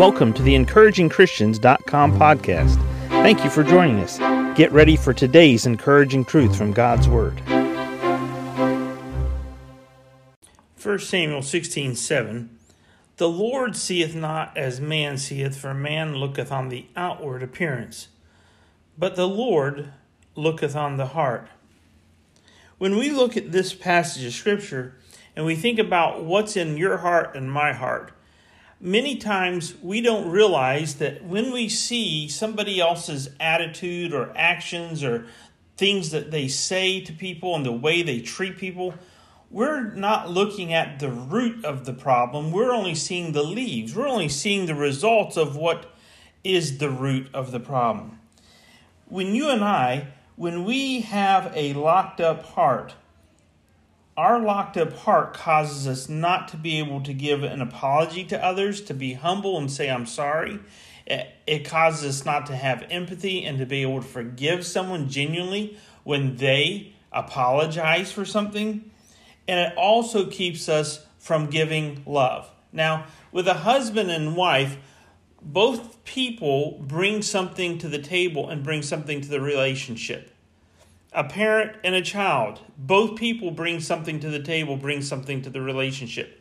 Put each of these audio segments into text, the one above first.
Welcome to the encouragingchristians.com podcast. Thank you for joining us. Get ready for today's encouraging truth from God's Word. 1 Samuel 16 7 The Lord seeth not as man seeth, for man looketh on the outward appearance, but the Lord looketh on the heart. When we look at this passage of Scripture and we think about what's in your heart and my heart, many times we don't realize that when we see somebody else's attitude or actions or things that they say to people and the way they treat people, we're not looking at the root of the problem. We're only seeing the leaves. We're only seeing the results of what is the root of the problem. When you and I, when we have a locked up heart, our locked up heart causes us not to be able to give an apology to others, to be humble and say, I'm sorry. It causes us not to have empathy and to be able to forgive someone genuinely when they apologize for something. And it also keeps us from giving love. Now, with a husband and wife, both people bring something to the table and bring something to the relationship a parent and a child. Both people bring something to the table, bring something to the relationship.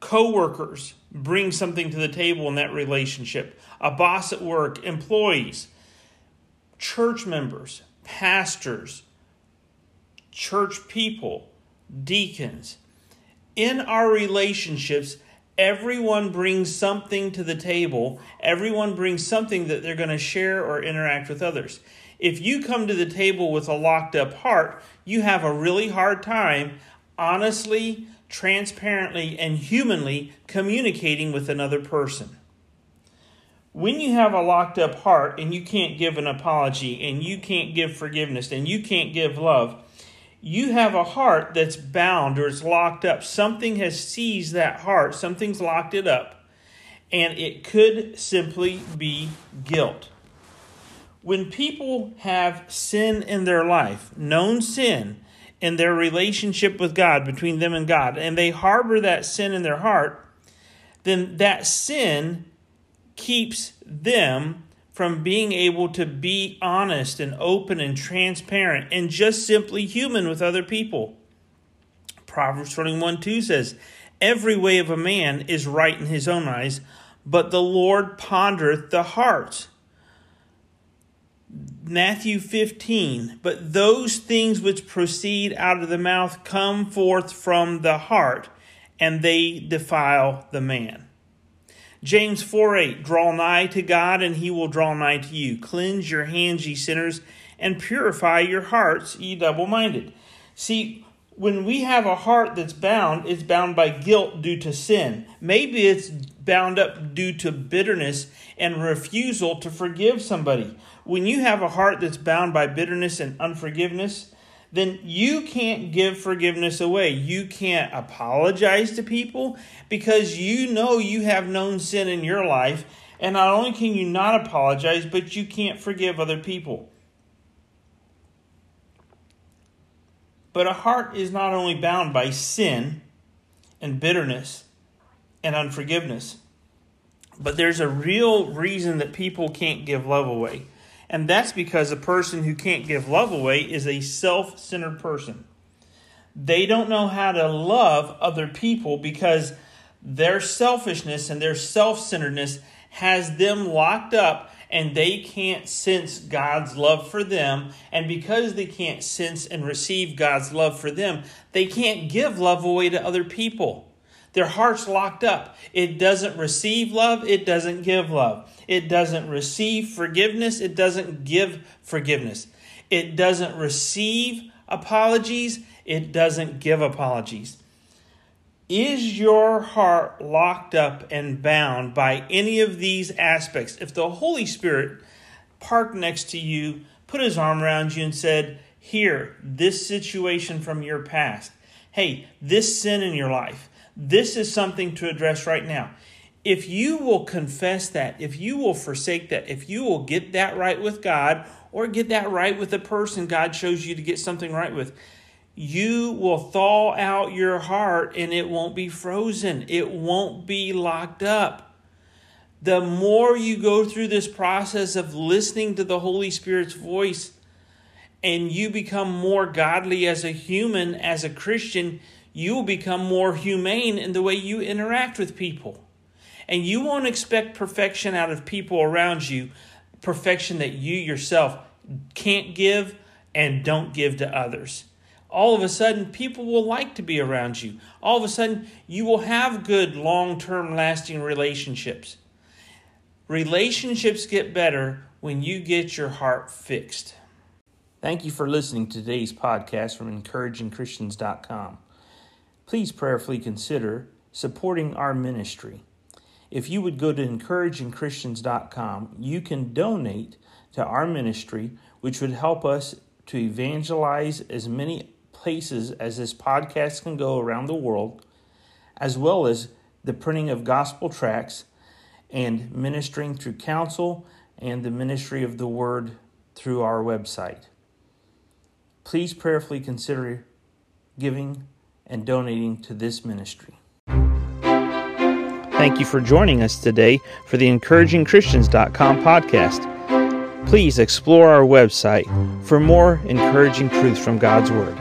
Co-workers bring something to the table in that relationship. A boss at work, employees, church members, pastors, church people, deacons. In our relationships, everyone brings something to the table. Everyone brings something that they're going to share or interact with others. If you come to the table with a locked up heart, you have a really hard time honestly, transparently, and humanly communicating with another person. When you have a locked up heart and you can't give an apology and you can't give forgiveness and you can't give love, you have a heart that's bound or it's locked up. Something has seized that heart, something's locked it up, and it could simply be guilt. When people have sin in their life, known sin, in their relationship with God, between them and God, and they harbor that sin in their heart, then that sin keeps them from being able to be honest and open and transparent and just simply human with other people. Proverbs 21 2 says, Every way of a man is right in his own eyes, but the Lord pondereth the heart. Matthew 15, but those things which proceed out of the mouth come forth from the heart, and they defile the man. James 4 8, draw nigh to God, and he will draw nigh to you. Cleanse your hands, ye sinners, and purify your hearts, ye double minded. See, when we have a heart that's bound, it's bound by guilt due to sin. Maybe it's bound up due to bitterness and refusal to forgive somebody. When you have a heart that's bound by bitterness and unforgiveness, then you can't give forgiveness away. You can't apologize to people because you know you have known sin in your life. And not only can you not apologize, but you can't forgive other people. But a heart is not only bound by sin and bitterness and unforgiveness, but there's a real reason that people can't give love away. And that's because a person who can't give love away is a self centered person. They don't know how to love other people because their selfishness and their self centeredness has them locked up and they can't sense God's love for them. And because they can't sense and receive God's love for them, they can't give love away to other people. Their heart's locked up. It doesn't receive love, it doesn't give love. It doesn't receive forgiveness, it doesn't give forgiveness. It doesn't receive apologies, it doesn't give apologies. Is your heart locked up and bound by any of these aspects? If the Holy Spirit parked next to you, put his arm around you, and said, Here, this situation from your past. Hey, this sin in your life this is something to address right now. If you will confess that, if you will forsake that, if you will get that right with God or get that right with the person God shows you to get something right with, you will thaw out your heart and it won't be frozen. It won't be locked up. The more you go through this process of listening to the Holy Spirit's voice and you become more godly as a human, as a Christian, you will become more humane in the way you interact with people. And you won't expect perfection out of people around you, perfection that you yourself can't give and don't give to others. All of a sudden, people will like to be around you. All of a sudden, you will have good, long term, lasting relationships. Relationships get better when you get your heart fixed. Thank you for listening to today's podcast from encouragingchristians.com. Please prayerfully consider supporting our ministry. If you would go to encouragingchristians.com, you can donate to our ministry, which would help us to evangelize as many places as this podcast can go around the world, as well as the printing of gospel tracts and ministering through counsel and the ministry of the word through our website. Please prayerfully consider giving and donating to this ministry. Thank you for joining us today for the encouragingchristians.com podcast. Please explore our website for more encouraging truths from God's Word.